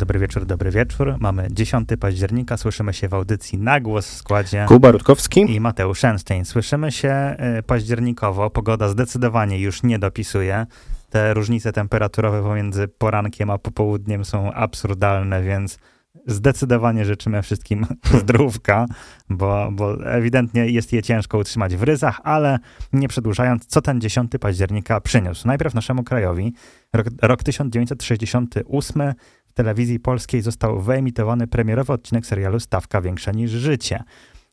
Dobry wieczór, dobry wieczór. Mamy 10 października, słyszymy się w audycji na głos w składzie Kuba Rutkowski. i Mateusz Szenstein. Słyszymy się y, październikowo, pogoda zdecydowanie już nie dopisuje. Te różnice temperaturowe pomiędzy porankiem a popołudniem są absurdalne, więc zdecydowanie życzymy wszystkim zdrówka, bo, bo ewidentnie jest je ciężko utrzymać w ryzach, ale nie przedłużając, co ten 10 października przyniósł? Najpierw naszemu krajowi. Rok, rok 1968 w telewizji polskiej został wyemitowany premierowy odcinek serialu Stawka Większa niż Życie.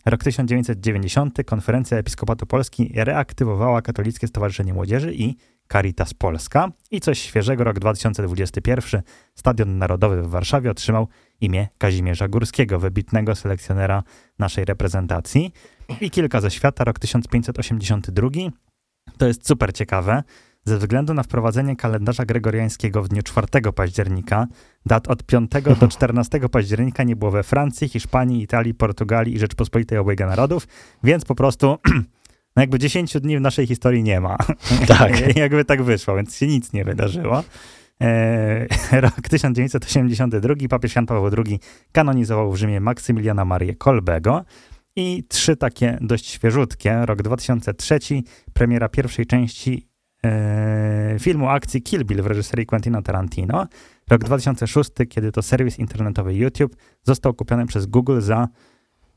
Rok 1990 Konferencja Episkopatu Polski reaktywowała Katolickie Stowarzyszenie Młodzieży i Caritas Polska. I coś świeżego, rok 2021 Stadion Narodowy w Warszawie otrzymał imię Kazimierza Górskiego, wybitnego selekcjonera naszej reprezentacji. I kilka ze świata, rok 1582. To jest super ciekawe. Ze względu na wprowadzenie kalendarza gregoriańskiego w dniu 4 października, dat od 5 do 14 października nie było we Francji, Hiszpanii, Italii, Portugalii i Rzeczpospolitej Obojga Narodów, więc po prostu no jakby 10 dni w naszej historii nie ma. Tak. jakby tak wyszło, więc się nic nie wydarzyło. E, rok 1982 papież Jan Paweł II kanonizował w Rzymie Maksymiliana Marię Kolbego. I trzy takie dość świeżutkie. Rok 2003, premiera pierwszej części filmu akcji Kill Bill w reżyserii Quentina Tarantino. Rok 2006, kiedy to serwis internetowy YouTube został kupiony przez Google za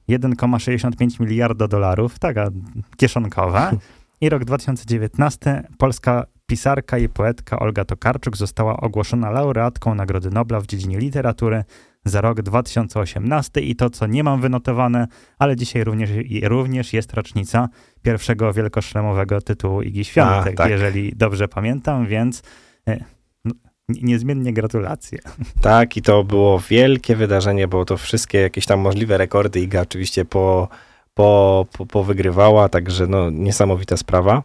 1,65 miliarda dolarów, taka kieszonkowa. I rok 2019, polska pisarka i poetka Olga Tokarczuk została ogłoszona laureatką Nagrody Nobla w dziedzinie literatury za rok 2018 i to, co nie mam wynotowane, ale dzisiaj również, również jest rocznica pierwszego wielkoszlemowego tytułu Igi Świątek, tak. jeżeli dobrze pamiętam, więc e, no, niezmiennie gratulacje. Tak, i to było wielkie wydarzenie, bo to wszystkie jakieś tam możliwe rekordy Iga oczywiście po, po, po, powygrywała, także no niesamowita sprawa.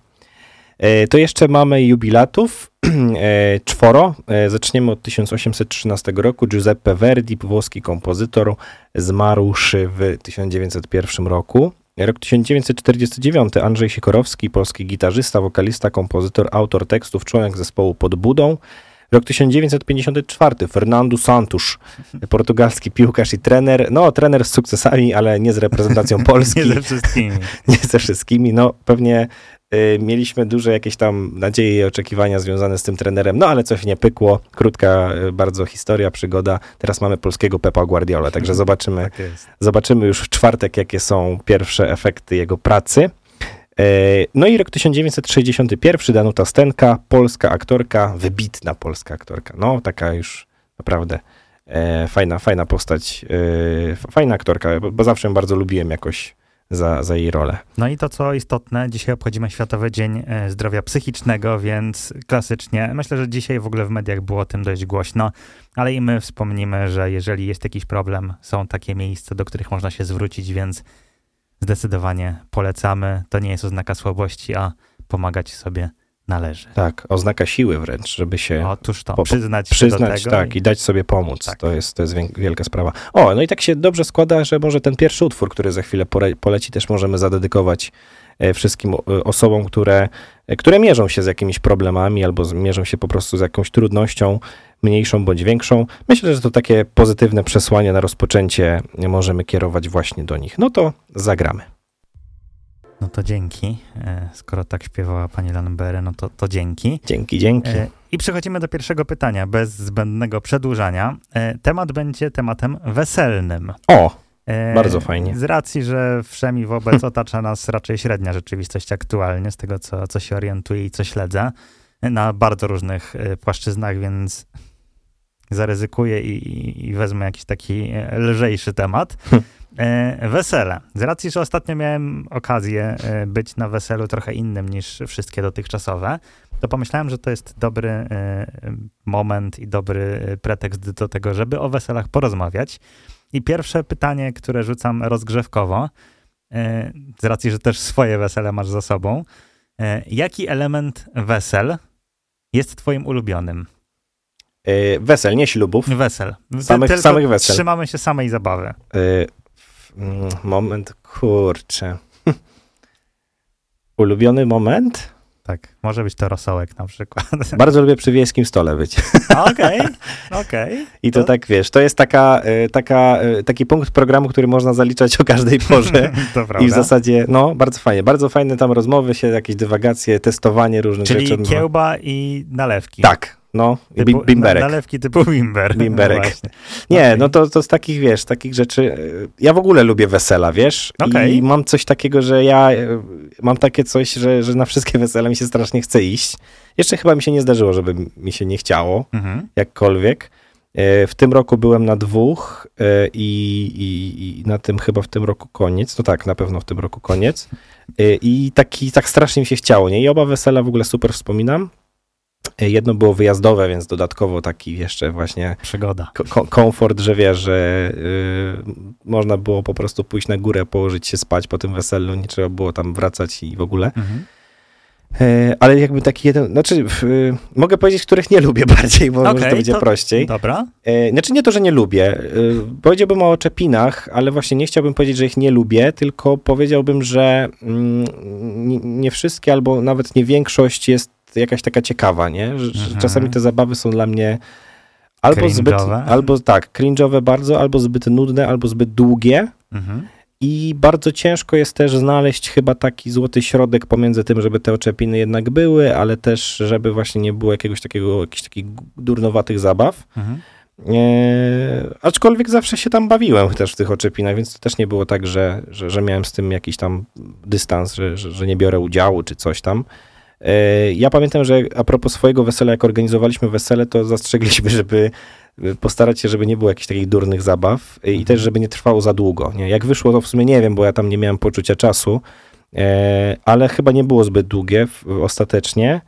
E, To jeszcze mamy jubilatów, czworo. E, Zaczniemy od 1813 roku. Giuseppe Verdi, włoski kompozytor, zmarłszy w 1901 roku. Rok 1949. Andrzej Sikorowski, polski gitarzysta, wokalista, kompozytor, autor tekstów, członek zespołu Pod Budą. Rok 1954. Fernando Santos, portugalski piłkarz i trener. No, trener z sukcesami, ale nie z reprezentacją Polski Nie ze wszystkimi. nie ze wszystkimi. No pewnie mieliśmy duże jakieś tam nadzieje i oczekiwania związane z tym trenerem, no ale coś nie pykło. Krótka y, bardzo historia, przygoda. Teraz mamy polskiego Pepa Guardiola, także zobaczymy, Tak zobaczymy już w czwartek, jakie są pierwsze efekty jego pracy. Y, No i rok 1961, Danuta Stenka, polska aktorka, wybitna polska aktorka. No taka już naprawdę e, fajna, fajna postać, e, fajna aktorka, bo, bo zawsze ją bardzo lubiłem jakoś za, za jej rolę. No i to, co istotne, dzisiaj obchodzimy Światowy Dzień e, Zdrowia Psychicznego, więc klasycznie, myślę, że dzisiaj w ogóle w mediach było o tym dość głośno, ale i my wspomnimy, że jeżeli jest jakiś problem, są takie miejsca, do których można się zwrócić, więc zdecydowanie polecamy. To nie jest oznaka słabości, a pomagać sobie należy. Tak, oznaka siły wręcz, żeby się Otóż to, po- przyznać, się przyznać, tego. tak, i dać sobie pomóc. Tak. To, jest, to jest wielka sprawa. O, no i tak się dobrze składa, że może ten pierwszy utwór, który za chwilę poleci, też możemy zadedykować e, wszystkim o- osobom, które, e, które mierzą się z jakimiś problemami albo mierzą się po prostu z jakąś trudnością, mniejszą bądź większą. Myślę, że to takie pozytywne przesłanie na rozpoczęcie możemy kierować właśnie do nich. No to zagramy. No to dzięki. E, Skoro tak śpiewała pani Lanbery, no to, to dzięki. Dzięki, dzięki. E, I przechodzimy do pierwszego pytania, bez zbędnego przedłużania. E, Temat będzie tematem weselnym. O, Bardzo fajnie. Z racji, że wszemi wobec otacza nas raczej średnia rzeczywistość aktualnie, z tego co, co się orientuję i co śledzę, na bardzo różnych płaszczyznach, więc zaryzykuję i, i- wezmę jakiś taki lżejszy temat. E, Wesele. Z racji, że ostatnio miałem okazję e, być na weselu trochę innym niż wszystkie dotychczasowe, to pomyślałem, że to jest dobry e, moment i dobry pretekst do tego, żeby o weselach porozmawiać. I pierwsze pytanie, które rzucam rozgrzewkowo, z racji, że też swoje wesele masz za sobą, jaki element wesel jest twoim ulubionym? wesel, nie ślubów. Wesel. Samych- Tylko samych wesel. Trzymamy się samej zabawy. Mm, moment, kurczę. Ulubiony moment? Tak, może być to rosołek na przykład. Bardzo lubię przy wiejskim stole być. Okej, okej. I to, To- tak, wiesz, to jest taka, y, taka, y, taki punkt programu, który można zaliczać o każdej porze. To prawda. I w zasadzie, no, bardzo fajnie. Bardzo fajne tam rozmowy się, jakieś dywagacje, testowanie różnych Czyli rzeczy. kiełba i nalewki. Tak, no, Typu, bim- bimberek. na- Nalewki typu bimber. Bimberek. No. Nie, Okej. no to, to z takich, wiesz, takich rzeczy, y, ja w ogóle lubię wesela, wiesz, Okej. i mam coś takiego, że ja y, mam takie coś, że, że na wszystkie wesela mi się strasznie chce iść. Jeszcze chyba mi się nie zdarzyło, żeby mi się nie chciało, Mhm. jakkolwiek. Y, W tym roku byłem na dwóch i, i, i na tym chyba w tym roku koniec, no tak, na pewno w tym roku koniec. I taki, tak strasznie mi się chciało, nie? I oba wesela w ogóle super wspominam. Y, Jedno było wyjazdowe, więc dodatkowo taki jeszcze właśnie Przygoda. ko- ko- komfort, że wiesz, że y, można było po prostu pójść na górę, położyć się spać po tym weselu, nie trzeba było tam wracać i w ogóle. Mhm. E, ale jakby taki jeden, znaczy w, y, mogę powiedzieć, których nie lubię bardziej, bo może Okej, to będzie to- prościej. Dobra. E, znaczy nie to, że nie lubię. Y, powiedziałbym o czepinach, ale właśnie nie chciałbym powiedzieć, że ich nie lubię, tylko powiedziałbym, że mm, nie wszystkie albo nawet nie większość jest jakaś taka ciekawa, nie? Że, Mhm. czasami te zabawy są dla mnie albo zbyt, Cringe'owe. albo tak, cringe'owe bardzo, albo zbyt nudne, albo zbyt długie. Mhm. I bardzo ciężko jest też znaleźć chyba taki złoty środek pomiędzy tym, żeby te oczepiny jednak były, ale też, żeby właśnie nie było jakiegoś takiego, jakichś takich durnowatych zabaw. Mhm. E, aczkolwiek zawsze się tam bawiłem też w tych oczepinach, więc to też nie było tak, że, że, że miałem z tym jakiś tam dystans, że, że, że nie biorę udziału czy coś tam. E, ja pamiętam, że a propos swojego wesela, jak organizowaliśmy wesele, to zastrzegliśmy, żeby e, postarać się, żeby nie było jakichś takich durnych zabaw i też, żeby nie trwało za długo. Nie? Jak wyszło, to w sumie nie wiem, bo ja tam nie miałem poczucia czasu, e, ale chyba nie było zbyt długie ostatecznie.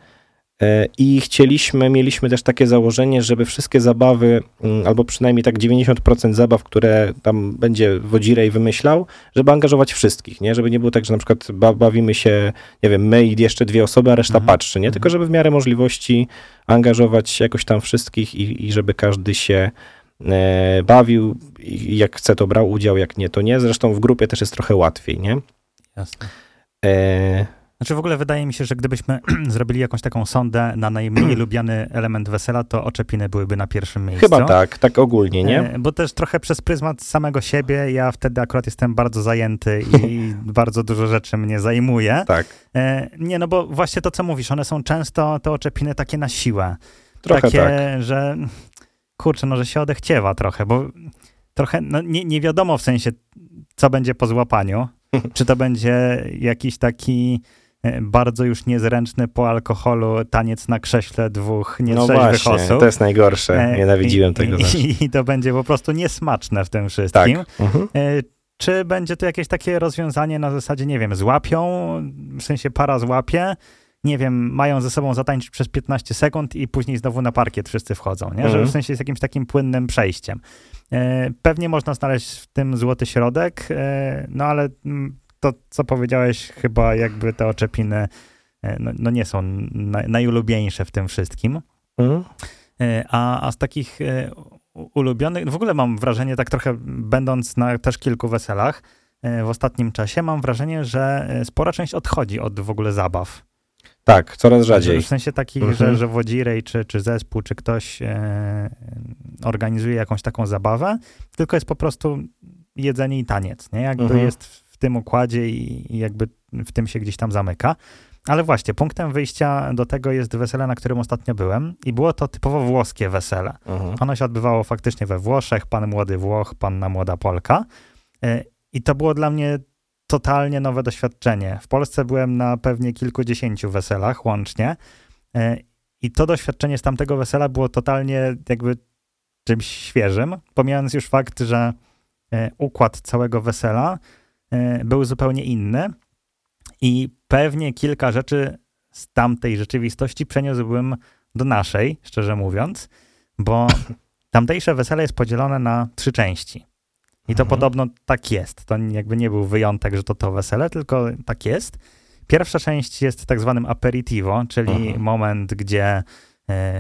E, I chcieliśmy, mieliśmy też takie założenie, żeby wszystkie zabawy, mm, albo przynajmniej tak 90% zabaw, które tam będzie Wodzirej wymyślał, żeby angażować wszystkich, nie? Żeby nie było tak, że na przykład ba bawimy się, nie wiem, my i jeszcze dwie osoby, a reszta Mhm. patrzy, nie? Tylko Mhm. żeby w miarę możliwości angażować jakoś tam wszystkich i, i żeby każdy się e, bawił i jak chce, to brał udział, jak nie, to nie. Zresztą w grupie też jest trochę łatwiej, nie? Jasne. E, Znaczy w ogóle wydaje mi się, że gdybyśmy zrobili jakąś taką sondę na najmniej lubiany element wesela, to oczepiny byłyby na pierwszym miejscu. chyba tak, tak ogólnie, nie? E, Bo też trochę przez pryzmat samego siebie, ja wtedy akurat jestem bardzo zajęty i bardzo dużo rzeczy mnie zajmuje. Tak, E, Nie, no bo właśnie to, co mówisz, one są często, te oczepiny, takie na siłę. trochę takie, tak. że kurczę, no, że się odechciewa trochę, bo trochę, no nie, nie wiadomo w sensie, co będzie po złapaniu. Czy to będzie jakiś taki bardzo już niezręczny po alkoholu taniec na krześle dwóch No nietrzeźwych właśnie, osób. to jest najgorsze. E, Nienawidziłem i, tego. I, i, to będzie po prostu niesmaczne w tym Tak. wszystkim. Mhm. E, Czy będzie to jakieś takie rozwiązanie na zasadzie, nie wiem, złapią, w sensie para złapie, nie wiem, mają ze sobą zatańczyć przez 15 sekund i później znowu na parkiet wszyscy wchodzą, nie? Że Mhm. w sensie jest jakimś takim płynnym przejściem. E, Pewnie można znaleźć w tym złoty środek, e, no ale mm, to, co powiedziałeś, chyba jakby te oczepiny e, no, no nie są naj, najulubieńsze w tym wszystkim. Mhm. E, A, a z takich e, ulubionych, w ogóle mam wrażenie, tak trochę będąc na też kilku weselach w ostatnim czasie, mam wrażenie, że spora część odchodzi od w ogóle zabaw. Tak, coraz rzadziej. W sensie takich, Mhm. że, że Wodzirej, czy, czy zespół, czy ktoś e, organizuje jakąś taką zabawę, tylko jest po prostu jedzenie i taniec, nie? Jakby Mhm. jest w tym układzie i, jakby w tym się gdzieś tam zamyka. Ale właśnie, punktem wyjścia do tego jest wesele, na którym ostatnio byłem i było to typowo włoskie wesele. Mhm. Ono się odbywało faktycznie we Włoszech, pan młody Włoch, panna młoda Polka. E, I to było dla mnie totalnie nowe doświadczenie. W Polsce byłem na pewnie kilkudziesięciu weselach łącznie. E, I to doświadczenie z tamtego wesela było totalnie jakby czymś świeżym, pomijając już fakt, że e, układ całego wesela e, był zupełnie inny i pewnie kilka rzeczy z tamtej rzeczywistości przeniósłbym do naszej, szczerze mówiąc, bo tamtejsze wesele jest podzielone na trzy części. I to Mhm. podobno tak jest. To jakby nie był wyjątek, że to to wesele, tylko tak jest. Pierwsza część jest tak zwanym aperitivo, czyli Mhm. moment, gdzie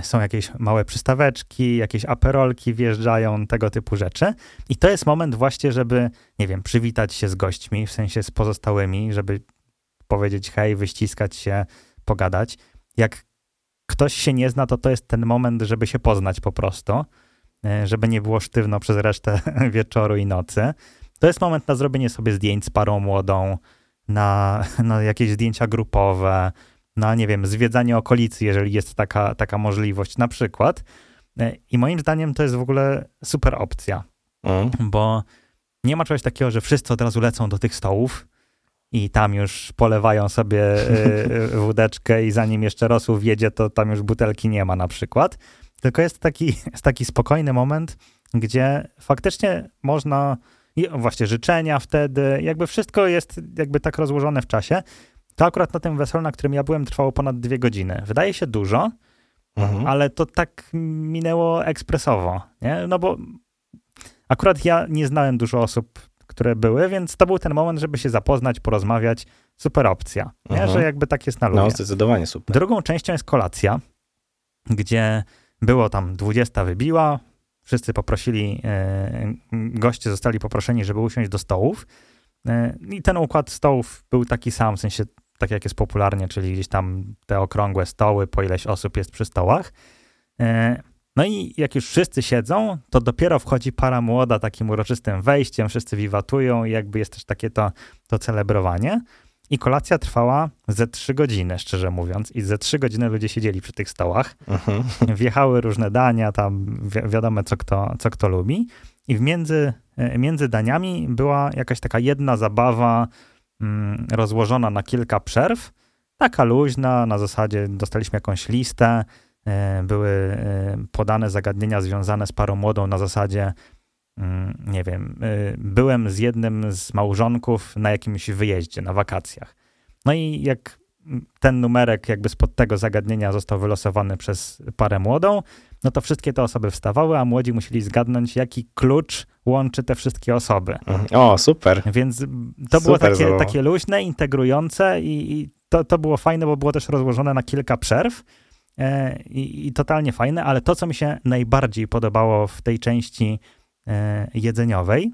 są jakieś małe przystaweczki, jakieś aperolki wjeżdżają, tego typu rzeczy. I to jest moment właśnie, żeby, nie wiem, przywitać się z gośćmi, w sensie z pozostałymi, żeby powiedzieć hej, wyściskać się, pogadać. Jak ktoś się nie zna, to to jest ten moment, żeby się poznać po prostu, e, żeby nie było sztywno przez resztę wieczoru i nocy. To jest moment na zrobienie sobie zdjęć z parą młodą, na, na jakieś zdjęcia grupowe, na, nie wiem, zwiedzanie okolicy, jeżeli jest taka, taka możliwość na przykład. E, I moim zdaniem to jest w ogóle super opcja, mm. bo nie ma czegoś takiego, że wszyscy od razu lecą do tych stołów i tam już polewają sobie e, wódeczkę i zanim jeszcze rosół wjedzie, to tam już butelki nie ma na przykład. Tylko jest taki, jest taki spokojny moment, gdzie faktycznie można właśnie życzenia wtedy, jakby wszystko jest jakby tak rozłożone w czasie. To akurat na tym weselu, na którym ja byłem, trwało ponad dwie godziny. Wydaje się dużo, mhm. ale to tak minęło ekspresowo, nie? No bo akurat ja nie znałem dużo osób, które były, więc to był ten moment, żeby się zapoznać, porozmawiać. Super opcja, mhm. że jakby tak jest na ludzie. No, zdecydowanie super. Drugą częścią jest kolacja, gdzie było tam 20 wybiła, wszyscy poprosili, e, goście zostali poproszeni, żeby usiąść do stołów. E, I ten układ stołów był taki sam, w sensie tak jak jest popularnie, czyli gdzieś tam te okrągłe stoły, po ileś osób jest przy stołach. E, no i jak już wszyscy siedzą, to dopiero wchodzi para młoda takim uroczystym wejściem, wszyscy wiwatują i jakby jest też takie to, to celebrowanie. I kolacja trwała ze trzy godziny, szczerze mówiąc. I ze trzy godziny ludzie siedzieli przy tych stołach. Mhm. Wjechały różne dania, tam wi wiadomo, co kto, co kto lubi. I między, e, między daniami była jakaś taka jedna zabawa rozłożona na kilka przerw. Taka luźna, na zasadzie dostaliśmy jakąś listę, e, były e, podane zagadnienia związane z parą młodą na zasadzie Mm, nie wiem, y, byłem z jednym z małżonków na jakimś wyjeździe, na wakacjach. No i jak ten numerek jakby spod tego zagadnienia został wylosowany przez parę młodą, no to wszystkie te osoby wstawały, a młodzi musieli zgadnąć, jaki klucz łączy te wszystkie osoby. Mhm. O, super. Więc to super było takie, takie luźne, integrujące i, i, to, to było fajne, bo było też rozłożone na kilka przerw e, i, i totalnie fajne, ale to, co mi się najbardziej podobało w tej części E, jedzeniowej,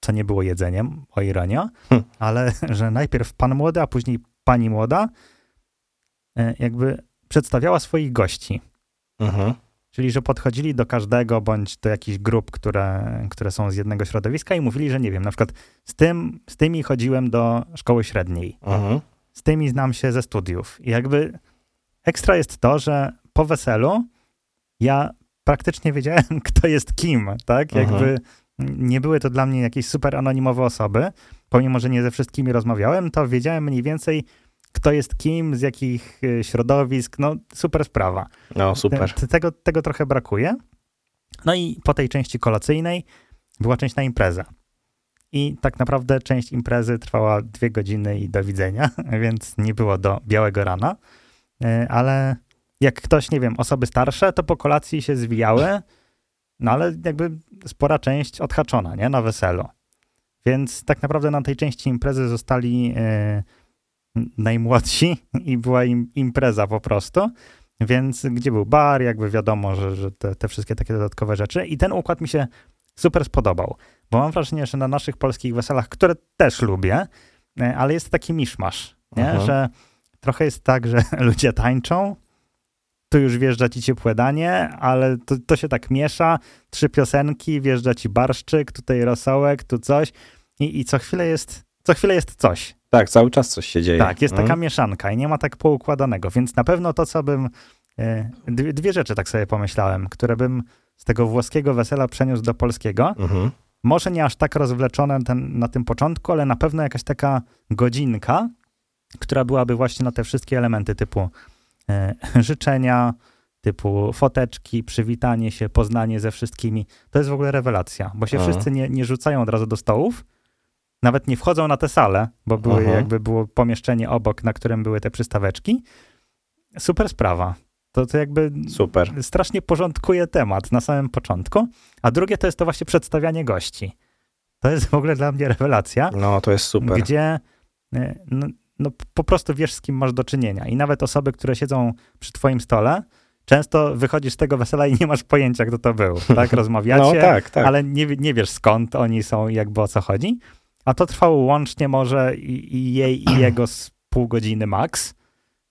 co nie było jedzeniem, o ironia, hm. ale że najpierw pan młody, a później pani młoda e, jakby przedstawiała swoich gości. Mhm. Czyli, że podchodzili do każdego bądź do jakichś grup, które, które są z jednego środowiska i mówili, że nie wiem, na przykład z, tym, z tymi chodziłem do szkoły średniej, mhm. z tymi znam się ze studiów. I jakby ekstra jest to, że po weselu ja praktycznie wiedziałem, kto jest kim, tak? Jakby nie były to dla mnie jakieś super anonimowe osoby, pomimo, że nie ze wszystkimi rozmawiałem, to wiedziałem mniej więcej, kto jest kim, z jakich y, środowisk, no super sprawa. No, super. Te, tego, tego trochę brakuje. No i po tej części kolacyjnej była część na imprezę. I tak naprawdę część imprezy trwała dwie godziny i do widzenia, więc nie było do białego rana, y, ale jak ktoś, nie wiem, osoby starsze, to po kolacji się zwijały, no ale jakby spora część odhaczona, nie, na weselu. Więc tak naprawdę na tej części imprezy zostali e, najmłodsi i była im impreza po prostu. Więc gdzie był bar, jakby wiadomo, że, że te, te wszystkie takie dodatkowe rzeczy. I ten układ mi się super spodobał, bo mam wrażenie, że na naszych polskich weselach, które też lubię, e, ale jest taki miszmasz, nie? że trochę jest tak, że ludzie tańczą, tu już wjeżdża ci ciepłe danie, ale to, to się tak miesza. Trzy piosenki, wjeżdża ci barszczyk, tutaj rosołek, tu coś i, i co chwilę jest co chwilę jest coś. Tak, cały czas coś się dzieje. Tak, jest taka mhm. mieszanka i nie ma tak poukładanego, więc na pewno to, co bym. E, dwie, dwie, rzeczy tak sobie pomyślałem, które bym z tego włoskiego wesela przeniósł do polskiego. Mhm. Może nie aż tak rozwleczone ten, na tym początku, ale na pewno jakaś taka godzinka, która byłaby właśnie na te wszystkie elementy typu życzenia, typu foteczki, przywitanie się, poznanie ze wszystkimi. To jest w ogóle rewelacja, bo się Aha. wszyscy nie, nie rzucają od razu do stołów, nawet nie wchodzą na tę salę, bo były, jakby było pomieszczenie obok, na którym były te przystaweczki. Super sprawa. To, to jakby Super. strasznie porządkuje temat na samym początku. A drugie to jest to właśnie przedstawianie gości. To jest w ogóle dla mnie rewelacja. No, to jest super. Gdzie e, no, no po prostu wiesz, z kim masz do czynienia. I nawet osoby, które siedzą przy twoim stole, często wychodzisz z tego wesela i nie masz pojęcia, kto to był. Tak, rozmawiacie, no, tak, tak. ale nie, nie wiesz skąd oni są i jakby o co chodzi. A to trwało łącznie może i, i jej i jego z pół godziny max.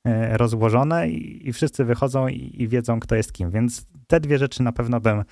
e, rozłożone i, i wszyscy wychodzą i, i wiedzą, kto jest kim. Więc te dwie rzeczy na pewno bym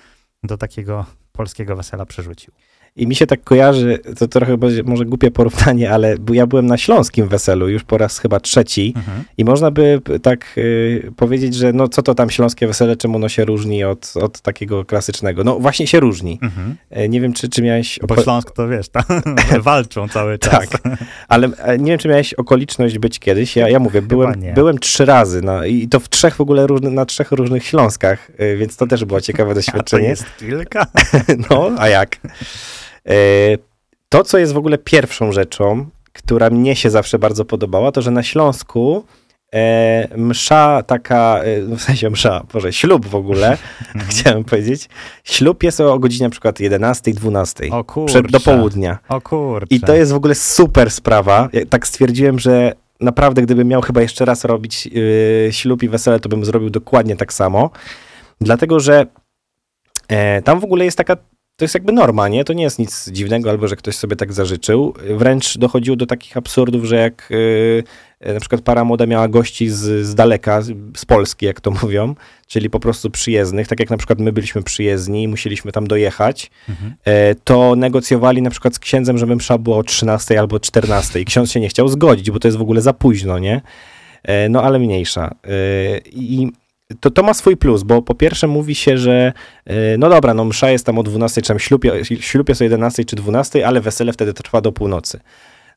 do takiego polskiego wesela przerzucił. I mi się tak kojarzy, to trochę może głupie porównanie, ale ja byłem na śląskim weselu już po raz chyba trzeci Mhm. i można by tak y, powiedzieć, że no co to tam śląskie wesele, czemu ono się różni od, od takiego klasycznego? No właśnie się różni. Mhm. E, Nie wiem, czy, czy miałeś... Bo oko- Śląsk to wiesz, tam walczą cały czas. Tak, ale e, nie wiem, czy miałeś okoliczność być kiedyś. Ja, ja mówię, byłem, byłem trzy razy na, i to w trzech w ogóle różny, na trzech różnych Śląskach, y, więc to też było ciekawe A to doświadczenie. jest kilka? No, a jak? E, To, co jest w ogóle pierwszą rzeczą, która mnie się zawsze bardzo podobała, to że na Śląsku e, msza taka, e, no w sensie msza, Boże, ślub w ogóle, chciałem powiedzieć, ślub jest o godzinie na przykład 11, 12, O kurczę. przed, do południa. O kurczę. I to jest w ogóle super sprawa. Ja tak stwierdziłem, że naprawdę, gdybym miał chyba jeszcze raz robić yy, ślub i wesele, to bym zrobił dokładnie tak samo. Dlatego, że e, tam w ogóle jest taka, to jest jakby norma, nie? To nie jest nic dziwnego, albo że ktoś sobie tak zażyczył. Wręcz dochodziło do takich absurdów, że jak yy, na przykład para młoda miała gości z, z daleka, z, Polski, jak to mówią, czyli po prostu przyjezdnych, tak jak na przykład my byliśmy przyjezdni i musieliśmy tam dojechać, Mhm. e, to negocjowali na przykład z księdzem, żeby msza była o 13 albo 14 i ksiądz się nie chciał zgodzić, bo to jest w ogóle za późno, nie? E, No ale mniejsza. E, I to, to ma swój plus, bo po pierwsze mówi się, że e, no dobra, no msza jest tam o 12, czy tam ślub, ślub jest o 11 czy 12, ale wesele wtedy trwa do północy.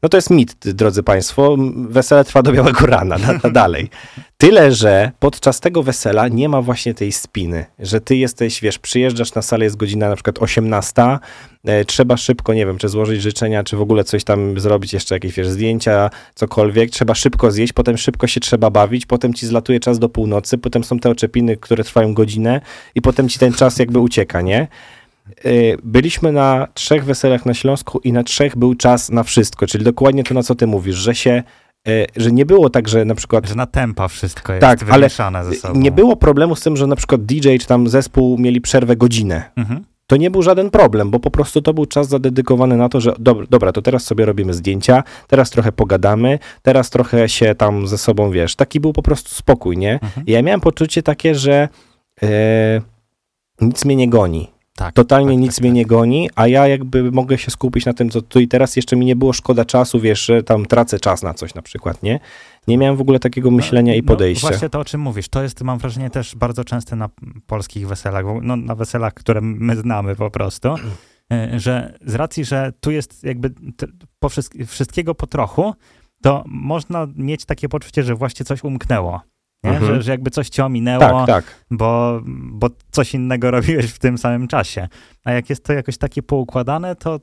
No to jest mit, drodzy Państwo. Wesele trwa do białego rana, na, na dalej. Tyle, że podczas tego wesela nie ma właśnie tej spiny, że ty jesteś, wiesz, przyjeżdżasz na salę, jest godzina na przykład 18, e, trzeba szybko, nie wiem, czy złożyć życzenia, czy w ogóle coś tam zrobić, jeszcze jakieś, wiesz, zdjęcia, cokolwiek, trzeba szybko zjeść, potem szybko się trzeba bawić, potem ci zlatuje czas do północy, potem są te oczepiny, które trwają godzinę i potem ci ten czas jakby ucieka, nie? Y, Byliśmy na trzech weselach na Śląsku i na trzech był czas na wszystko, czyli dokładnie to, na co ty mówisz, że się, y, że nie było tak, że na przykład Że na tempa wszystko jest Tak, ale wymieszane ze sobą. nie było problemu z tym, że na przykład DJ czy tam zespół mieli przerwę godzinę. Mhm. To nie był żaden problem, bo po prostu to był czas zadedykowany na to, że dobra, dobra to teraz sobie robimy zdjęcia, teraz trochę pogadamy, teraz trochę się tam ze sobą, wiesz, taki był po prostu spokój, nie? Mhm. I ja miałem poczucie takie, że e, nic mnie nie goni. Tak, Totalnie tak, nic tak, mnie tak. nie goni, a ja jakby mogę się skupić na tym, co tu i teraz jeszcze mi nie było szkoda czasu, wiesz, że tam tracę czas na coś na przykład, nie? Nie miałem w ogóle takiego myślenia i No, podejścia. właśnie to, o czym mówisz, to jest, mam wrażenie, też bardzo częste na polskich weselach, no, na weselach, które my znamy po prostu, e, że z racji, że tu jest jakby po wszystk- wszystkiego po trochu, to można mieć takie poczucie, że właśnie coś umknęło. Mhm. Że, że jakby coś cię ominęło, tak, tak. bo, bo coś innego robiłeś w tym samym czasie. A jak jest to jakoś takie poukładane, to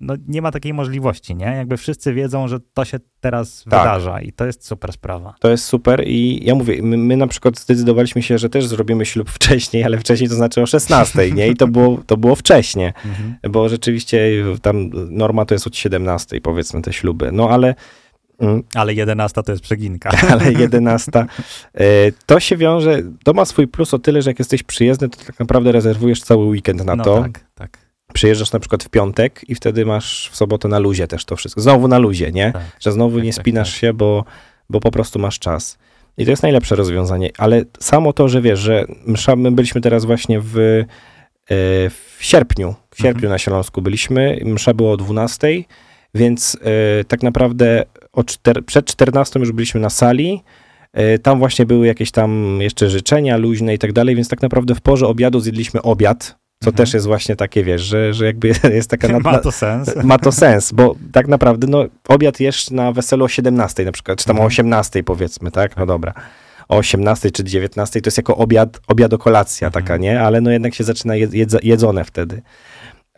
no, nie ma takiej możliwości, nie? Jakby wszyscy wiedzą, że to się teraz Tak. wydarza i to jest super sprawa. To jest super i ja mówię, my, my na przykład zdecydowaliśmy się, że też zrobimy ślub wcześniej, ale wcześniej to znaczy o 16, nie? I to było, to było wcześnie, Mhm. bo rzeczywiście tam norma to jest od 17 powiedzmy te śluby. No ale, Ale 11 to jest przeginka. ale 11 e, to się wiąże, to ma swój plus o tyle, że jak jesteś przyjezdny, to tak naprawdę rezerwujesz cały weekend na no to. tak, tak. Przyjeżdżasz na przykład w piątek i wtedy masz w sobotę na luzie też to wszystko. Znowu na luzie, nie? tak. że znowu Tak, nie tak, spinasz tak. się, bo, bo po prostu masz czas. I to jest najlepsze rozwiązanie. Ale samo to, że wiesz, że msza, my byliśmy teraz właśnie w, e, w sierpniu, w sierpniu Mhm. na Śląsku byliśmy, msza była o 12, więc e, tak naprawdę czter, przed 14 już byliśmy na sali, e, tam właśnie były jakieś tam jeszcze życzenia luźne i tak dalej, więc tak naprawdę w porze obiadu zjedliśmy obiad, co Mhm. też jest właśnie takie, wiesz, że, że jakby jest taka... nad- Ma to sens. ma to sens, bo tak naprawdę no, obiad jesz na weselu o 17 na przykład, czy tam o Mhm. 18 powiedzmy, tak? No dobra. O 18 czy 19 to jest jako obiad, obiadokolacja Mhm. taka, nie? Ale no jednak się zaczyna jedz, jedz, jedzone wtedy.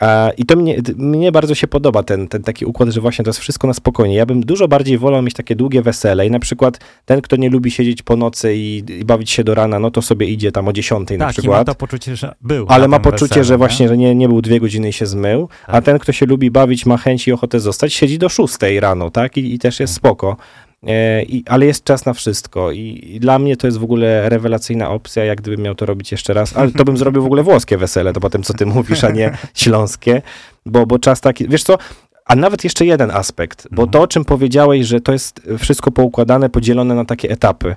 A, I to mnie, mnie bardzo się podoba ten, ten taki układ, że właśnie to jest wszystko na spokojnie. Ja bym dużo bardziej wolał mieć takie długie wesele i na przykład ten, kto nie lubi siedzieć po nocy i, i bawić się do rana, no to sobie idzie tam o 10 na Tak, i ma przykład. to poczucie, że był Ale ma poczucie, weselu, że nie? właśnie, że nie, nie był dwie godziny i się zmył, a Tak. ten, kto się lubi bawić, ma chęć i ochotę zostać, siedzi do szóstej rano, tak? I, i też jest spoko. E, i, ale jest czas na wszystko I, i dla mnie to jest w ogóle rewelacyjna opcja, jak gdybym miał to robić jeszcze raz, ale to bym zrobił w ogóle włoskie wesele, to potem co ty mówisz, a nie śląskie, bo, bo czas taki, wiesz co, A nawet jeszcze jeden aspekt, bo Mhm. to, o czym powiedziałeś, że to jest wszystko poukładane, podzielone na takie etapy.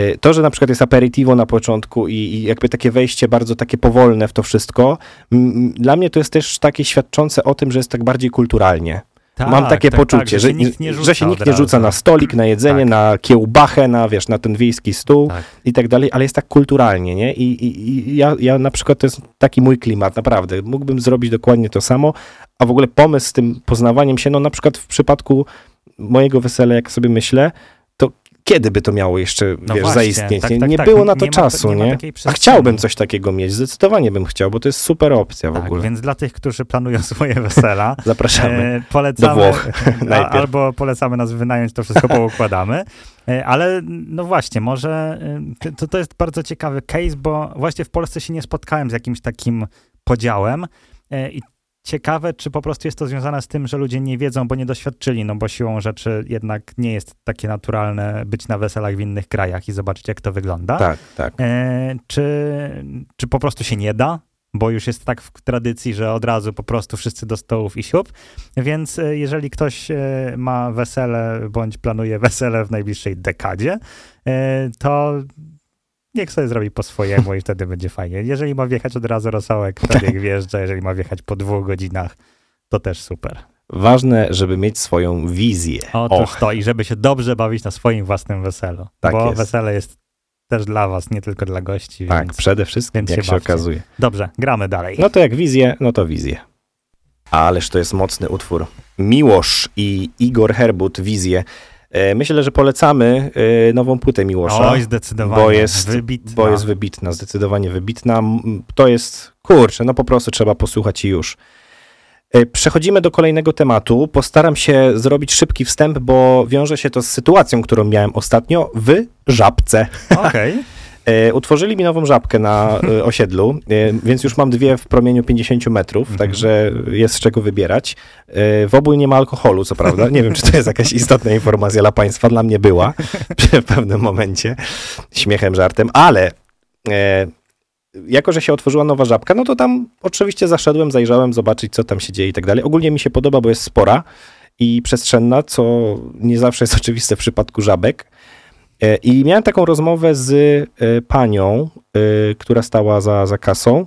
Y, To, że na przykład jest aperitivo na początku i, i jakby takie wejście bardzo takie powolne w to wszystko, m, dla mnie to jest też takie świadczące o tym, że jest tak bardziej kulturalnie. Tak, Mam takie tak, poczucie, tak, że, że, się nikt nie rzuca że się nikt nie rzuca na stolik, na jedzenie, Tak. na kiełbachę, na, wiesz, na ten wiejski stół Tak. i tak dalej, ale jest tak kulturalnie, nie? I, i, i ja, ja na przykład to jest taki mój klimat, naprawdę. Mógłbym zrobić dokładnie to samo, a w ogóle pomysł z tym poznawaniem się, no na przykład w przypadku mojego wesela, jak sobie myślę, kiedy by to miało jeszcze, No wiesz, właśnie, zaistnieć? tak, nie tak, nie tak. było na to Nie ma- czasu, nie nie? ma takiej a chciałbym coś takiego mieć, zdecydowanie bym chciał, bo to jest super opcja w Tak, ogóle. więc dla tych, którzy planują swoje wesela, Zapraszamy. e, polecamy, Do Włoch a, albo polecamy nas wynająć, to wszystko poukładamy. E, Ale no właśnie, może e, to, to jest bardzo ciekawy case, bo właśnie w Polsce się nie spotkałem z jakimś takim podziałem e, i ciekawe, czy po prostu jest to związane z tym, że ludzie nie wiedzą, bo nie doświadczyli, no bo siłą rzeczy jednak nie jest takie naturalne być na weselach w innych krajach i zobaczyć, jak to wygląda. Tak, tak. E, czy, czy po prostu się nie da, bo już jest tak w tradycji, że od razu po prostu wszyscy do stołów i siup. Więc e, jeżeli ktoś e, ma wesele bądź planuje wesele w najbliższej dekadzie, e, to niech sobie zrobi po swojemu i wtedy będzie fajnie. Jeżeli ma wjechać od razu rosołek, to niech wjeżdża. Jeżeli ma wjechać po dwóch godzinach, to też super. Ważne, żeby mieć swoją wizję. Otóż Och, to i żeby się dobrze bawić na swoim własnym weselu. Tak bo jest. wesele jest też dla was, nie tylko dla gości. tak, więc... przede wszystkim, więc jak się się okazuje. Dobrze, gramy dalej. No to jak wizję, no to wizję. Ależ to jest mocny utwór. Miłosz i Igor Herbut, wizję. E, Myślę, że polecamy e, nową płytę Miłosza. Oj, zdecydowanie. bo jest, Wybitna. bo jest wybitna, zdecydowanie wybitna. To jest, kurczę, no po prostu trzeba posłuchać i już. E, Przechodzimy do kolejnego tematu. Postaram się zrobić szybki wstęp, bo wiąże się to z sytuacją, którą miałem ostatnio w Żabce. Okej. E, Utworzyli mi nową żabkę na e, osiedlu, e, więc już mam dwie w promieniu 50 metrów, Mhm. także jest z czego wybierać. E, W obu nie ma alkoholu, co prawda. Nie wiem, czy to jest jakaś istotna informacja dla Państwa. Dla mnie była w pewnym momencie. Śmiechem, żartem, ale e, jako, że się otworzyła nowa żabka, no to tam oczywiście zaszedłem, zajrzałem, zobaczyć, co tam się dzieje i tak dalej. Ogólnie mi się podoba, bo jest spora i przestrzenna, co nie zawsze jest oczywiste w przypadku żabek. E, I miałem taką rozmowę z e, panią, e, która stała za, za kasą.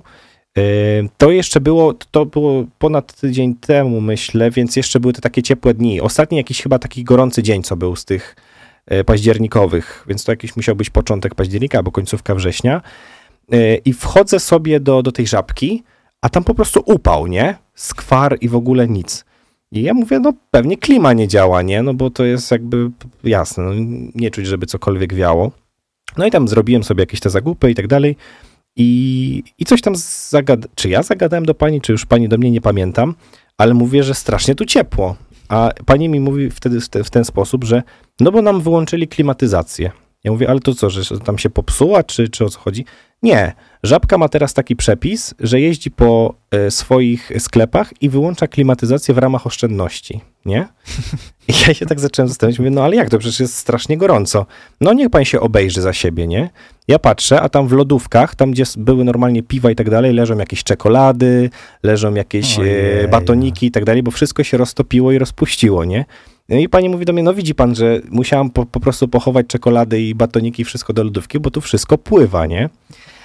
To jeszcze było, to było ponad tydzień temu, myślę, więc jeszcze były te takie ciepłe dni. Ostatni jakiś chyba taki gorący dzień, co był z tych październikowych, więc to jakiś musiał być początek października albo końcówka września. I wchodzę sobie do, do tej żabki, a tam po prostu upał, nie? Skwar i w ogóle nic. I ja mówię, no pewnie klima nie działa, nie? No bo to jest jakby jasne, no, nie czuć, żeby cokolwiek wiało. No i tam zrobiłem sobie jakieś te zagłupy i tak dalej. I, I coś tam zagad... Czy ja zagadałem do pani, czy już pani do mnie, nie pamiętam, ale mówię, że strasznie tu ciepło. A pani mi mówi wtedy w, te, w ten sposób, że no bo nam wyłączyli klimatyzację. Ja mówię, ale to co, że tam się popsuła, czy, czy o co chodzi? Nie. Żabka ma teraz taki przepis, że jeździ po e, swoich sklepach i wyłącza klimatyzację w ramach oszczędności, nie? I ja się tak zacząłem zastanawiać, mówię, no ale jak to, przecież jest strasznie gorąco. No niech pan się obejrzy za siebie, nie? Ja patrzę, a tam w lodówkach, tam gdzie były normalnie piwa i tak dalej, leżą jakieś czekolady, leżą jakieś e, Ojej. batoniki i tak dalej, bo wszystko się roztopiło i rozpuściło, nie? No i pani mówi do mnie, no widzi pan, że musiałam po, po prostu pochować czekolady i batoniki wszystko do lodówki, bo tu wszystko pływa, nie?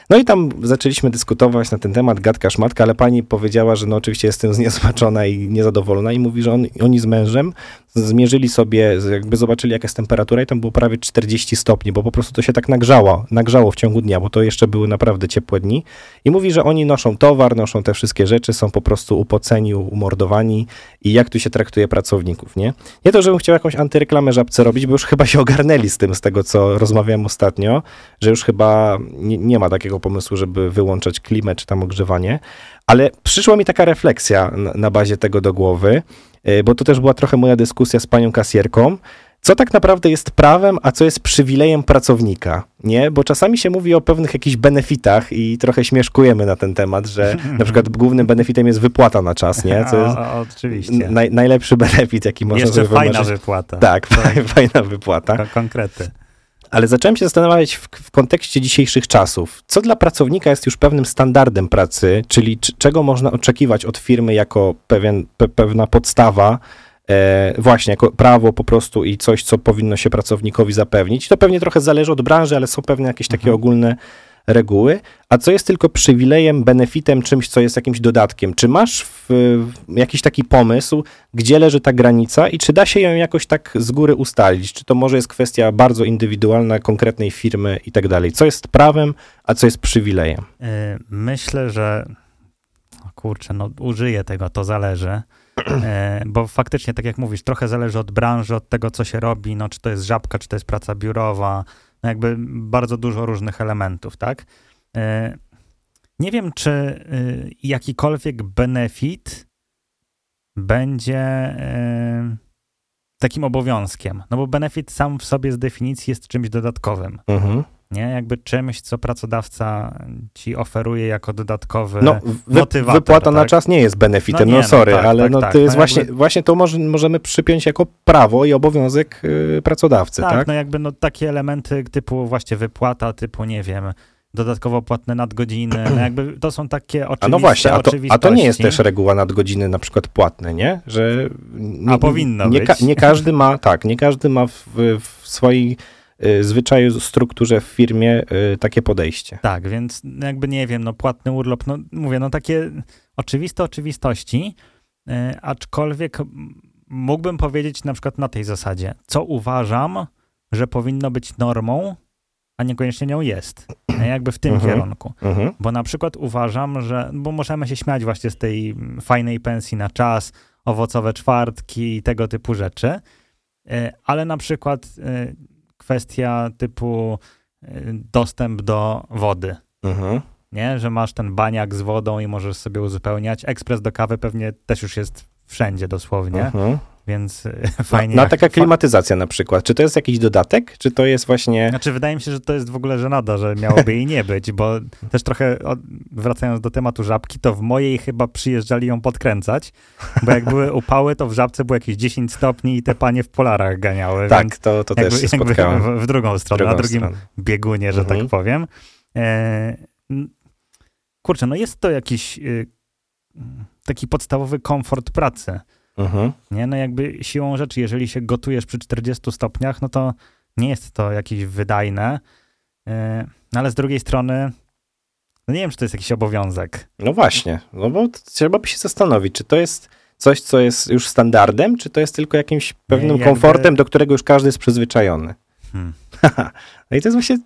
No i tam zaczęliśmy dyskutować na ten temat, gadka szmatka, ale pani powiedziała, że no oczywiście jestem zniesmaczona i niezadowolona i mówi, że on, oni z mężem zmierzyli sobie, jakby zobaczyli jaka jest temperatura i tam było prawie 40 stopni, bo po prostu to się tak nagrzało, nagrzało w ciągu dnia, bo to jeszcze były naprawdę ciepłe dni. I mówi, że oni noszą towar, noszą te wszystkie rzeczy, są po prostu upoceni, umordowani. I jak tu się traktuje pracowników, nie? Nie to, żebym chciał jakąś antyreklamę żabce robić, bo już chyba się ogarnęli z tym, z tego co rozmawiałem ostatnio, że już chyba nie, nie ma takiego pomysłu, żeby wyłączać klimę czy tam ogrzewanie, ale przyszła mi taka refleksja na, na bazie tego do głowy, y, bo to też była trochę moja dyskusja z panią kasjerką, co tak naprawdę jest prawem, a co jest przywilejem pracownika, nie? Bo czasami się mówi o pewnych jakichś benefitach i trochę śmieszkujemy na ten temat, że na przykład głównym benefitem jest wypłata na czas, nie? Co jest O, oczywiście. naj, najlepszy benefit, jaki można Jeszcze sobie fajna wymarzyć. wypłata. Tak, fajna wypłata. Ko- konkrety. Ale zacząłem się zastanawiać w, w, kontekście dzisiejszych czasów. Co dla pracownika jest już pewnym standardem pracy, czyli czego można oczekiwać od firmy jako pewien, pe, pewna podstawa, e, właśnie jako prawo po prostu i coś, co powinno się pracownikowi zapewnić. To pewnie trochę zależy od branży, ale są pewne jakieś takie mhm. ogólne reguły, a co jest tylko przywilejem, benefitem, czymś, co jest jakimś dodatkiem. Czy masz w, w jakiś taki pomysł, gdzie leży ta granica i czy da się ją jakoś tak z góry ustalić? Czy to może jest kwestia bardzo indywidualna, konkretnej firmy i tak dalej? Co jest prawem, a co jest przywilejem? E, myślę, że o kurczę, no użyję tego, to zależy. E, bo faktycznie, tak jak mówisz, trochę zależy od branży, od tego, co się robi, no, czy to jest żabka, czy to jest praca biurowa, jakby bardzo dużo różnych elementów, tak? E, nie wiem, czy e, jakikolwiek benefit będzie e, takim obowiązkiem, no bo benefit sam w sobie z definicji jest czymś dodatkowym. Mhm nie? Jakby czymś, co pracodawca ci oferuje jako dodatkowy no, wy, motywator. Wypłata tak? na czas nie jest benefitem, no, nie, no sorry, no, tak, ale tak, no, tak, to jest no właśnie, właśnie to może, możemy przypiąć jako prawo i obowiązek y, pracodawcy, tak? Tak, no jakby no takie elementy typu właśnie wypłata, typu nie wiem, dodatkowo płatne nadgodziny, no jakby to są takie oczywiste A no właśnie, a to, a to nie jest też reguła nadgodziny na przykład płatne, nie? Że nie, a powinno nie, być. Ka nie każdy ma, tak, nie każdy ma w, w swojej zwyczaju, strukturze w firmie y, takie podejście. Tak, więc jakby nie wiem, no płatny urlop, no mówię, no takie oczywiste oczywistości, y, aczkolwiek mógłbym powiedzieć na przykład na tej zasadzie, co uważam, że powinno być normą, a niekoniecznie nią jest. Jakby w tym uh mhm. -huh. kierunku. Uh mhm. -huh. Bo na przykład uważam, że, bo możemy się śmiać właśnie z tej fajnej pensji na czas, owocowe czwartki i tego typu rzeczy, ale na przykład kwestia typu y, dostęp do wody. Mhm. Nie, że masz ten baniak z wodą i możesz sobie uzupełniać. Ekspres do kawy pewnie też już jest wszędzie dosłownie. Mhm więc e, fajnie. No, no taka klimatyzacja na przykład. Czy to jest jakiś dodatek, czy to jest właśnie... Znaczy wydaje mi się, że to jest w ogóle żenada, że miałoby jej nie być, bo też trochę wracając do tematu żabki, to w mojej chyba przyjeżdżali ją podkręcać, bo jak były upały, to w żabce było jakieś 10 stopni i te panie w polarach ganiały. Tak, to, to jakby, też się spotkałem. W, w, drugą stronę, drugą na drugim stronę. biegunie, że tak mhm. tak powiem. E, kurczę, no jest to jakiś y, taki podstawowy komfort pracy. Mhm. Nie, no jakby siłą rzeczy, jeżeli się gotujesz przy 40 stopniach, no to nie jest to jakieś wydajne, e, no ale z drugiej strony, no nie wiem, czy to jest jakiś obowiązek. No właśnie, no bo trzeba by się zastanowić, czy to jest coś, co jest już standardem, czy to jest tylko jakimś pewnym jakby... komfortem, do którego już każdy jest przyzwyczajony. Hmm. no i to jest właśnie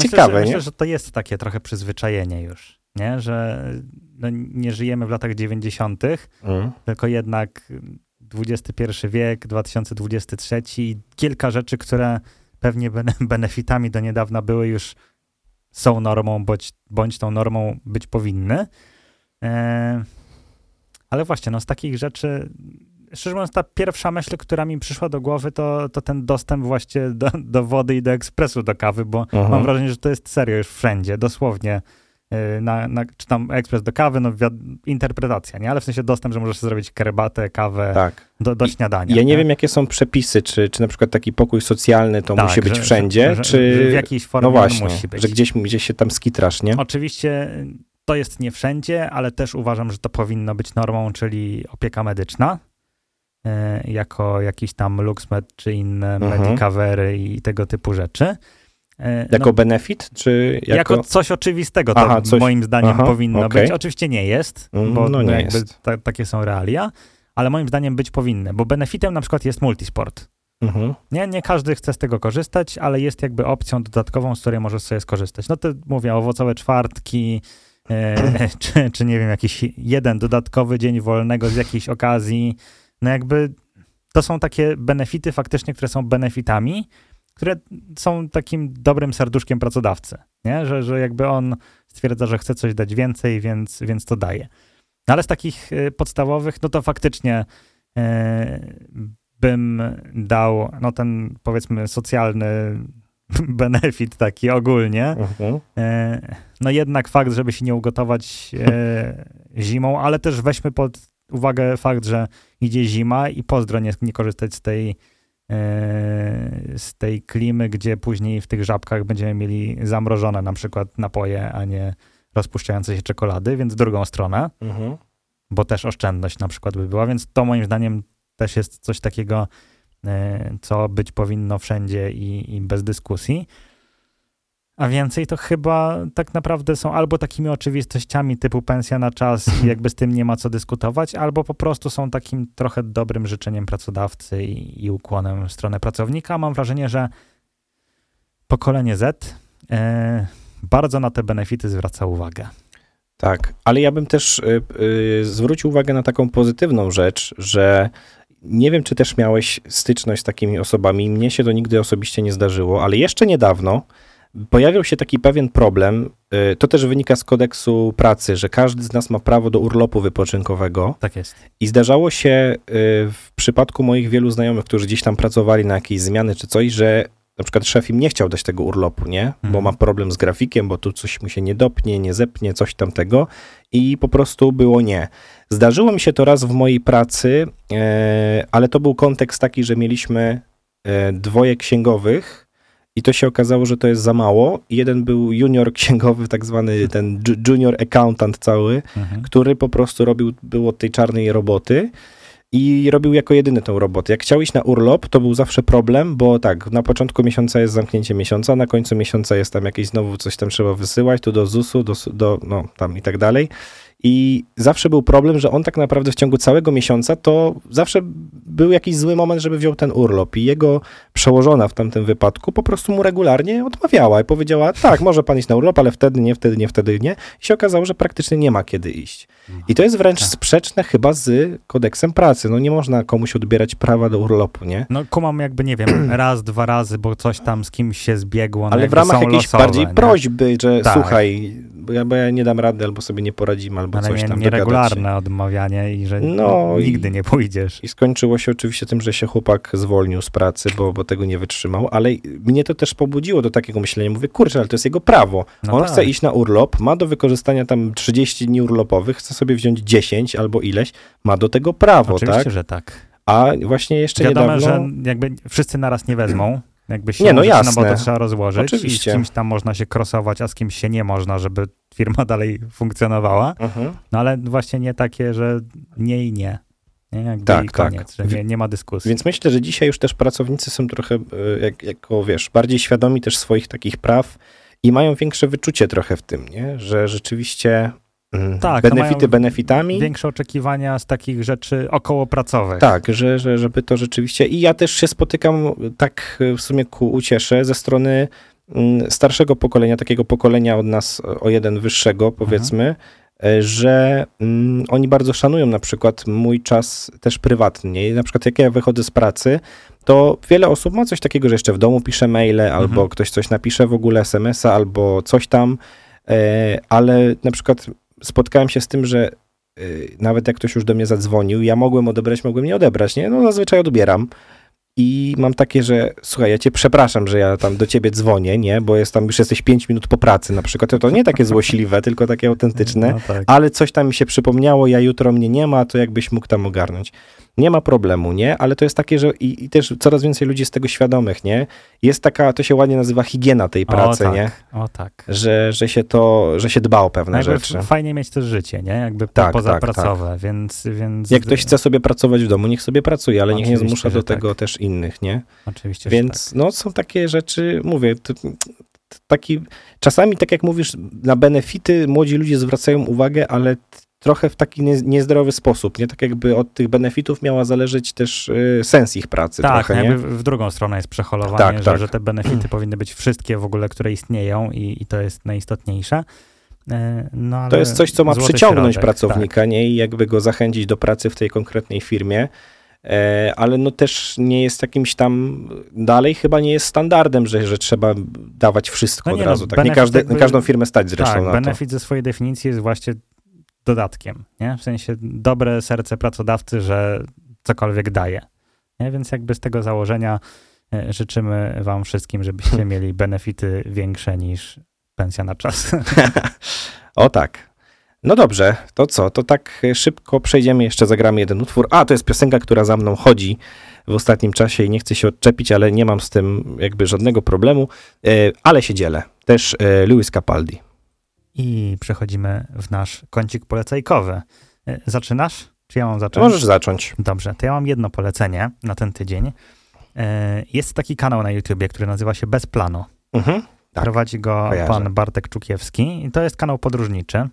ciekawe, myślę, nie? Myślę, że to jest takie trochę przyzwyczajenie już, nie? Że no, nie żyjemy w latach 90., mm. tylko jednak XXI wiek, 2023 i kilka rzeczy, które pewnie benefitami do niedawna były już są normą, bądź, bądź tą normą być powinny. E, ale właśnie, no z takich rzeczy, szczerze mówiąc, ta pierwsza myśl, która mi przyszła do głowy, to, to ten dostęp właśnie do, do wody i do ekspresu do kawy, bo mam mhm. wrażenie, że to jest serio już wszędzie, dosłownie na, na, czy tam ekspres do kawy, no interpretacja, nie? Ale w sensie dostęp, że możesz zrobić herbatę, kawę tak. do, do śniadania. Ja nie, nie, wiem, jakie są przepisy, czy, czy na przykład taki pokój socjalny to tak, musi być że, wszędzie, że, czy... w jakiejś formie no właśnie, musi być. że gdzieś, gdzieś się tam skitrasz, nie? Oczywiście to jest nie wszędzie, ale też uważam, że to powinno być normą, czyli opieka medyczna, y, jako jakiś tam LuxMed, czy inne mhm. Medicavery i tego typu rzeczy. E, jako no, benefit, czy jako... jako coś oczywistego to Aha, coś... moim zdaniem Aha, powinno okay. być. Oczywiście nie jest, mm, bo no nie jakby jest. Ta, takie są realia, ale moim zdaniem być powinny, bo benefitem na przykład jest multisport. Mhm. Nie, nie każdy chce z tego korzystać, ale jest jakby opcją dodatkową, z której możesz sobie skorzystać. No to mówię, owocowe czwartki, e, czy, czy nie wiem, jakiś jeden dodatkowy dzień wolnego z jakiejś okazji. No jakby to są takie benefity faktycznie, które są benefitami, które są takim dobrym serduszkiem pracodawcy, nie? Że, że jakby on stwierdza, że chce coś dać więcej, więc, więc to daje. No ale z takich y, podstawowych, no to faktycznie y, bym dał, no ten powiedzmy socjalny benefit taki ogólnie. Mhm. Y, no jednak fakt, żeby się nie ugotować zimą, ale też weźmy pod uwagę fakt, że idzie zima i pozdro nie, nie korzystać z tej z tej klimy, gdzie później w tych żabkach będziemy mieli zamrożone na przykład napoje, a nie rozpuszczające się czekolady, więc drugą stronę, mhm. bo też oszczędność na przykład by była, więc to moim zdaniem też jest coś takiego, e, co być powinno wszędzie i, i bez dyskusji. A więcej to chyba tak naprawdę są albo takimi oczywistościami typu pensja na czas i jakby z tym nie ma co dyskutować, albo po prostu są takim trochę dobrym życzeniem pracodawcy i, i ukłonem w stronę pracownika. Mam wrażenie, że pokolenie Z e, bardzo na te benefity zwraca uwagę. Tak, ale ja bym też y, y, zwrócił uwagę na taką pozytywną rzecz, że nie wiem, czy też miałeś styczność z takimi osobami. Mnie się to nigdy osobiście nie zdarzyło, ale jeszcze niedawno pojawił się taki pewien problem. Y, to też wynika z kodeksu pracy, że każdy z nas ma prawo do urlopu wypoczynkowego. Tak jest. I zdarzało się y, w przypadku moich wielu znajomych, którzy gdzieś tam pracowali na jakieś zmiany czy coś, że na przykład szef im nie chciał dać tego urlopu, nie? Bo mhm. ma problem z grafikiem, bo tu coś mu się nie dopnie, nie zepnie, coś tamtego i po prostu było nie. Zdarzyło mi się to raz w mojej pracy, e, ale to był kontekst taki, że mieliśmy dwoje księgowych i to się okazało, że to jest za mało. Jeden był junior księgowy, tak zwany ten junior accountant cały, mhm. który po prostu robił, było tej czarnej roboty i robił jako jedyny tą robotę. Jak chciał iść na urlop, to był zawsze problem, bo tak, na początku miesiąca jest zamknięcie miesiąca, na końcu miesiąca jest tam jakieś znowu coś tam trzeba wysyłać, tu do ZUS-u, do, do no tam i tak dalej. I zawsze był problem, że on tak naprawdę w ciągu całego miesiąca to zawsze był jakiś zły moment, żeby wziął ten urlop. I jego przełożona w tamtym wypadku po prostu mu regularnie odmawiała i powiedziała: Tak, może pan iść na urlop, ale wtedy nie, wtedy nie, wtedy nie. I się okazało, że praktycznie nie ma kiedy iść. I to jest wręcz tak. sprzeczne chyba z kodeksem pracy. No nie można komuś odbierać prawa do urlopu, nie? No kumam jakby, nie wiem, raz, dwa razy, bo coś tam z kimś się zbiegło. No ale w ramach jakiejś losowe, bardziej nie? prośby, że tak. słuchaj, bo ja, bo ja nie dam rady, albo sobie nie poradzimy, albo Ale coś nie, tam nieregularne odmawianie i że no, nigdy i, nie pójdziesz. I skończyło się oczywiście tym, że się chłopak zwolnił z pracy, bo, bo tego nie wytrzymał, ale mnie to też pobudziło do takiego myślenia. Mówię, kurczę, ale to jest jego prawo. No On tak. chce iść na urlop, ma do wykorzystania tam 30 dni urlopowych, chce sobie wziąć 10 albo ileś, ma do tego prawo, Oczywiście, tak? że tak. A właśnie jeszcze Wiadomo, niedawno... że jakby wszyscy naraz nie wezmą, jakby się nie, no jasne. no bo to trzeba rozłożyć Oczywiście. i z kimś tam można się krosować, a z kimś się nie można, żeby firma dalej funkcjonowała. Mhm. No ale właśnie nie takie, że nie i nie. Nie? Jakby tak, i tak. koniec, tak. nie, nie ma dyskusji. Więc myślę, że dzisiaj już też pracownicy są trochę, e, jak, jako wiesz, bardziej świadomi też swoich takich praw i mają większe wyczucie trochę w tym, nie? że rzeczywiście Mhm. tak, benefity benefitami. Większe oczekiwania z takich rzeczy okołopracowych. Tak, że, że, żeby to rzeczywiście. I ja też się spotykam tak w sumie ku uciesze ze strony mm, starszego pokolenia, takiego pokolenia od nas o jeden wyższego, powiedzmy, mhm. że mm, oni bardzo szanują na przykład mój czas też prywatny. I na przykład jak ja wychodzę z pracy, to wiele osób ma coś takiego, że jeszcze w domu pisze maile, albo mhm. ktoś coś napisze w ogóle SMS-a, albo coś tam, e, ale na przykład spotkałem się z tym, że y, nawet jak ktoś już do mnie zadzwonił, ja mogłem odebrać, mogłem nie odebrać, nie? No zazwyczaj odbieram. I mam takie, że słuchaj, ja cię przepraszam, że ja tam do ciebie dzwonię, nie? Bo jest tam, już jesteś 5 minut po pracy na przykład. To, to nie takie złośliwe, tylko takie autentyczne, no tak. ale coś tam mi się przypomniało, ja jutro mnie nie ma, to jakbyś mógł tam ogarnąć nie ma problemu, nie? Ale to jest takie, że i, i, też coraz więcej ludzi jest tego świadomych, nie? Jest taka, to się ładnie nazywa higiena tej pracy, o, tak, nie? O tak. Że, że się to, że się dba o pewne no rzeczy. Fajnie mieć też życie, nie? Jakby tak, pozapracowe, tak, tak. Więc, więc... Jak ktoś chce sobie pracować w domu, niech sobie pracuje, ale Oczywiście, niech nie zmusza do tego tak. też innych, nie? Oczywiście, Więc tak. no są takie rzeczy, mówię, to, taki, czasami tak jak mówisz, na benefity młodzi ludzie zwracają uwagę, ale trochę w taki niezdrowy sposób, nie? Tak jakby od tych benefitów miała zależeć też y, sens ich pracy tak, trochę, nie? w drugą stronę jest przeholowanie, tak, że, tak. że te benefity powinny być wszystkie w ogóle, które istnieją i, i to jest najistotniejsze. E, no, to jest coś, co ma przyciągnąć środek, pracownika, tak. nie? I jakby go zachęcić do pracy w tej konkretnej firmie e, ale no też nie jest jakimś tam, dalej chyba nie jest standardem, że, że trzeba dawać wszystko no od no, razu. No, tak? Nie, każde, każdą firmę stać zresztą tak, na benefit ze swojej definicji jest właśnie dodatkiem, nie? W sensie dobre serce pracodawcy, że cokolwiek daje. Nie? Więc jakby z tego założenia e, życzymy wam wszystkim, żebyście mieli benefity większe niż pensja na czas. o tak. No dobrze, to co? To tak szybko przejdziemy, jeszcze zagramy jeden utwór. A, to jest piosenka, która za mną chodzi w ostatnim czasie i nie chcę się odczepić, ale nie mam z tym jakby żadnego problemu, e, ale się dzielę. Też e, Lewis Capaldi. I przechodzimy w nasz kącik polecajkowy. E, zaczynasz? Czy ja mam zacząć? Możesz zacząć. Dobrze, to ja mam jedno polecenie na ten tydzień. E, Jest taki kanał na YouTubie, który nazywa się Bez Planu. Mhm. Tak, Prowadzi go kojarzę. pan Bartek Czukiewski i to jest kanał podróżniczy.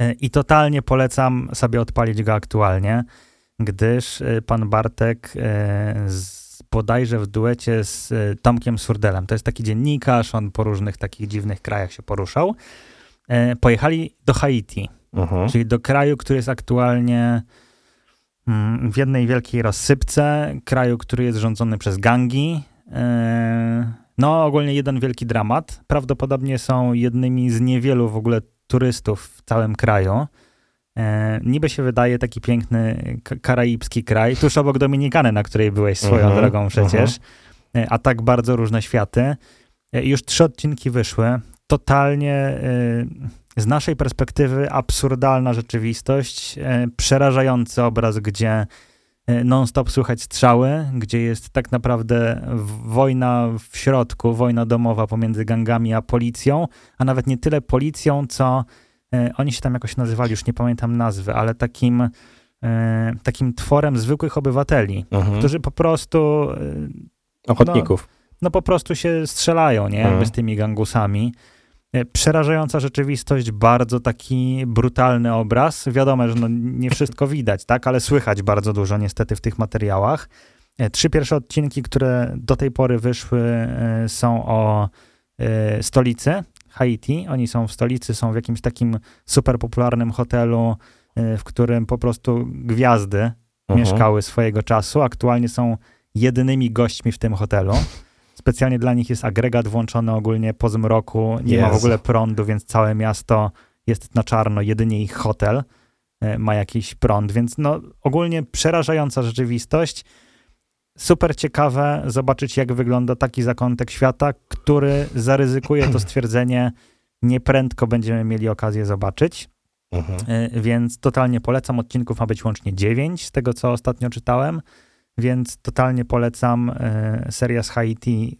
E, I totalnie polecam sobie odpalić go aktualnie, gdyż pan Bartek z, bodajże w duecie z Tomkiem Surdelem, to jest taki dziennikarz, on po różnych takich dziwnych krajach się poruszał, pojechali do Haiti. Mhm. Czyli do kraju, który jest aktualnie mm, w jednej wielkiej rozsypce, kraju, który jest rządzony przez gangi. E, No, ogólnie jeden wielki dramat. Prawdopodobnie są jednymi z niewielu w ogóle turystów w całym kraju. E, Niby się wydaje taki piękny ka- karaibski kraj, tuż obok Dominikany, na której byłeś swoją Mhm, drogą przecież, E, a tak bardzo różne światy. E, Już trzy odcinki wyszły. Totalnie e, z naszej perspektywy absurdalna rzeczywistość, e, przerażający obraz, gdzie e, non-stop słychać strzały, gdzie jest tak naprawdę wojna w środku, wojna domowa pomiędzy gangami a policją, a nawet nie tyle policją, co oni się tam jakoś nazywali, już nie pamiętam nazwy, ale takim, takim tworem zwykłych obywateli, Mhm. którzy po prostu Ochotników. no po prostu się strzelają, nie? Jakby Mhm. z tymi gangusami. E, Przerażająca rzeczywistość, bardzo taki brutalny obraz. Wiadomo, że no nie wszystko widać, tak? Ale słychać bardzo dużo niestety w tych materiałach. E, Trzy pierwsze odcinki, które do tej pory wyszły, e, są o stolicy Haiti. Oni są w stolicy, są w jakimś takim super popularnym hotelu, w którym po prostu gwiazdy Mhm. mieszkały swojego czasu. Aktualnie są jedynymi gośćmi w tym hotelu. Specjalnie dla nich jest agregat włączony ogólnie po zmroku. Nie ma w ogóle prądu, więc całe miasto jest na czarno. Jedynie ich hotel e, ma jakiś prąd, więc no ogólnie przerażająca rzeczywistość. Super ciekawe zobaczyć, jak wygląda taki zakątek świata, który zaryzykuje to stwierdzenie, nieprędko będziemy mieli okazję zobaczyć. Mhm. E, Więc totalnie polecam. Odcinków ma być łącznie 9, z tego co ostatnio czytałem. Więc totalnie polecam e, seria z Haiti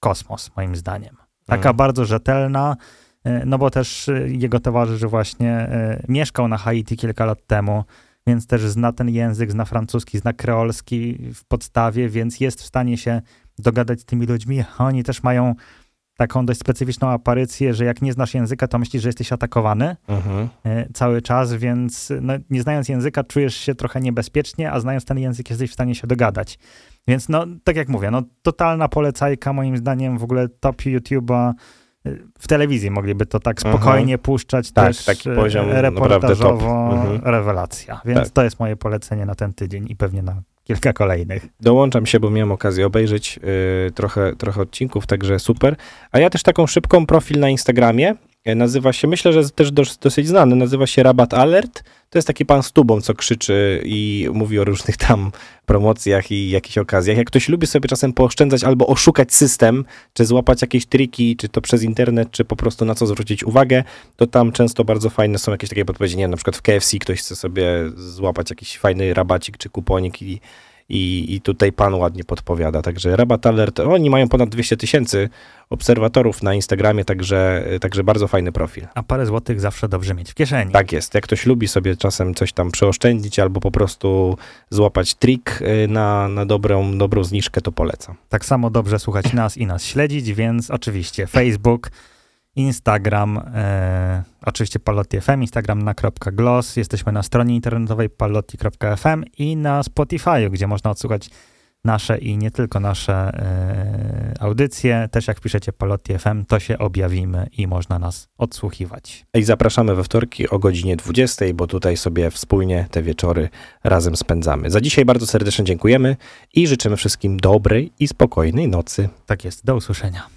Kosmos, moim zdaniem. Taka Mhm. bardzo rzetelna, e, no bo też e, jego towarzysz właśnie mieszkał na Haiti kilka lat temu, więc też zna ten język, zna francuski, zna kreolski w podstawie, więc jest w stanie się dogadać z tymi ludźmi. Oni też mają taką dość specyficzną aparycję, że jak nie znasz języka, to myślisz, że jesteś atakowany Mhm. e, cały czas, więc no, nie znając języka czujesz się trochę niebezpiecznie, a znając ten język jesteś w stanie się dogadać. Więc no, tak jak mówię, no totalna polecajka moim zdaniem w ogóle top YouTube'a. e, W telewizji mogliby to tak Mhm. spokojnie puszczać Tak, też taki e, poziom reportażowo. Mhm. rewelacja. Więc Tak. to jest moje polecenie na ten tydzień i pewnie na kilka kolejnych. Dołączam się, bo miałem okazję obejrzeć y, trochę, trochę odcinków, także super. A ja też taką szybką profil na Instagramie. Y, Nazywa się, myślę, że też dos, dosyć znany, nazywa się Rabat Alert. To jest taki pan z tubą, co krzyczy i mówi o różnych tam promocjach i jakichś okazjach. Jak ktoś lubi sobie czasem pooszczędzać albo oszukać system, czy złapać jakieś triki, czy to przez internet, czy po prostu na co zwrócić uwagę, to tam często bardzo fajne są jakieś takie podpowiedzi. Nie wiem, na przykład w KFC ktoś chce sobie złapać jakiś fajny rabacik czy kuponik i i, I tutaj pan ładnie podpowiada. Także Rabat Alert, oni mają ponad 200 tysięcy obserwatorów na Instagramie, także, także bardzo fajny profil. A parę złotych zawsze dobrze mieć w kieszeni. Tak jest. Jak ktoś lubi sobie czasem coś tam przeoszczędzić albo po prostu złapać trik y, na, na dobrą, dobrą zniżkę, to polecam. tak samo dobrze słuchać nas i nas śledzić, więc oczywiście Facebook, Instagram, e, oczywiście Palotti FM, Instagram na .gloss, jesteśmy na stronie internetowej palotti.fm i na Spotify, gdzie można odsłuchać nasze i nie tylko nasze e, audycje. Też jak piszecie Palotti FM, to się objawimy i można nas odsłuchiwać. I zapraszamy we wtorki o godzinie 20, bo tutaj sobie wspólnie te wieczory razem spędzamy. Za dzisiaj bardzo serdecznie dziękujemy i życzymy wszystkim dobrej i spokojnej nocy. Tak jest, do usłyszenia.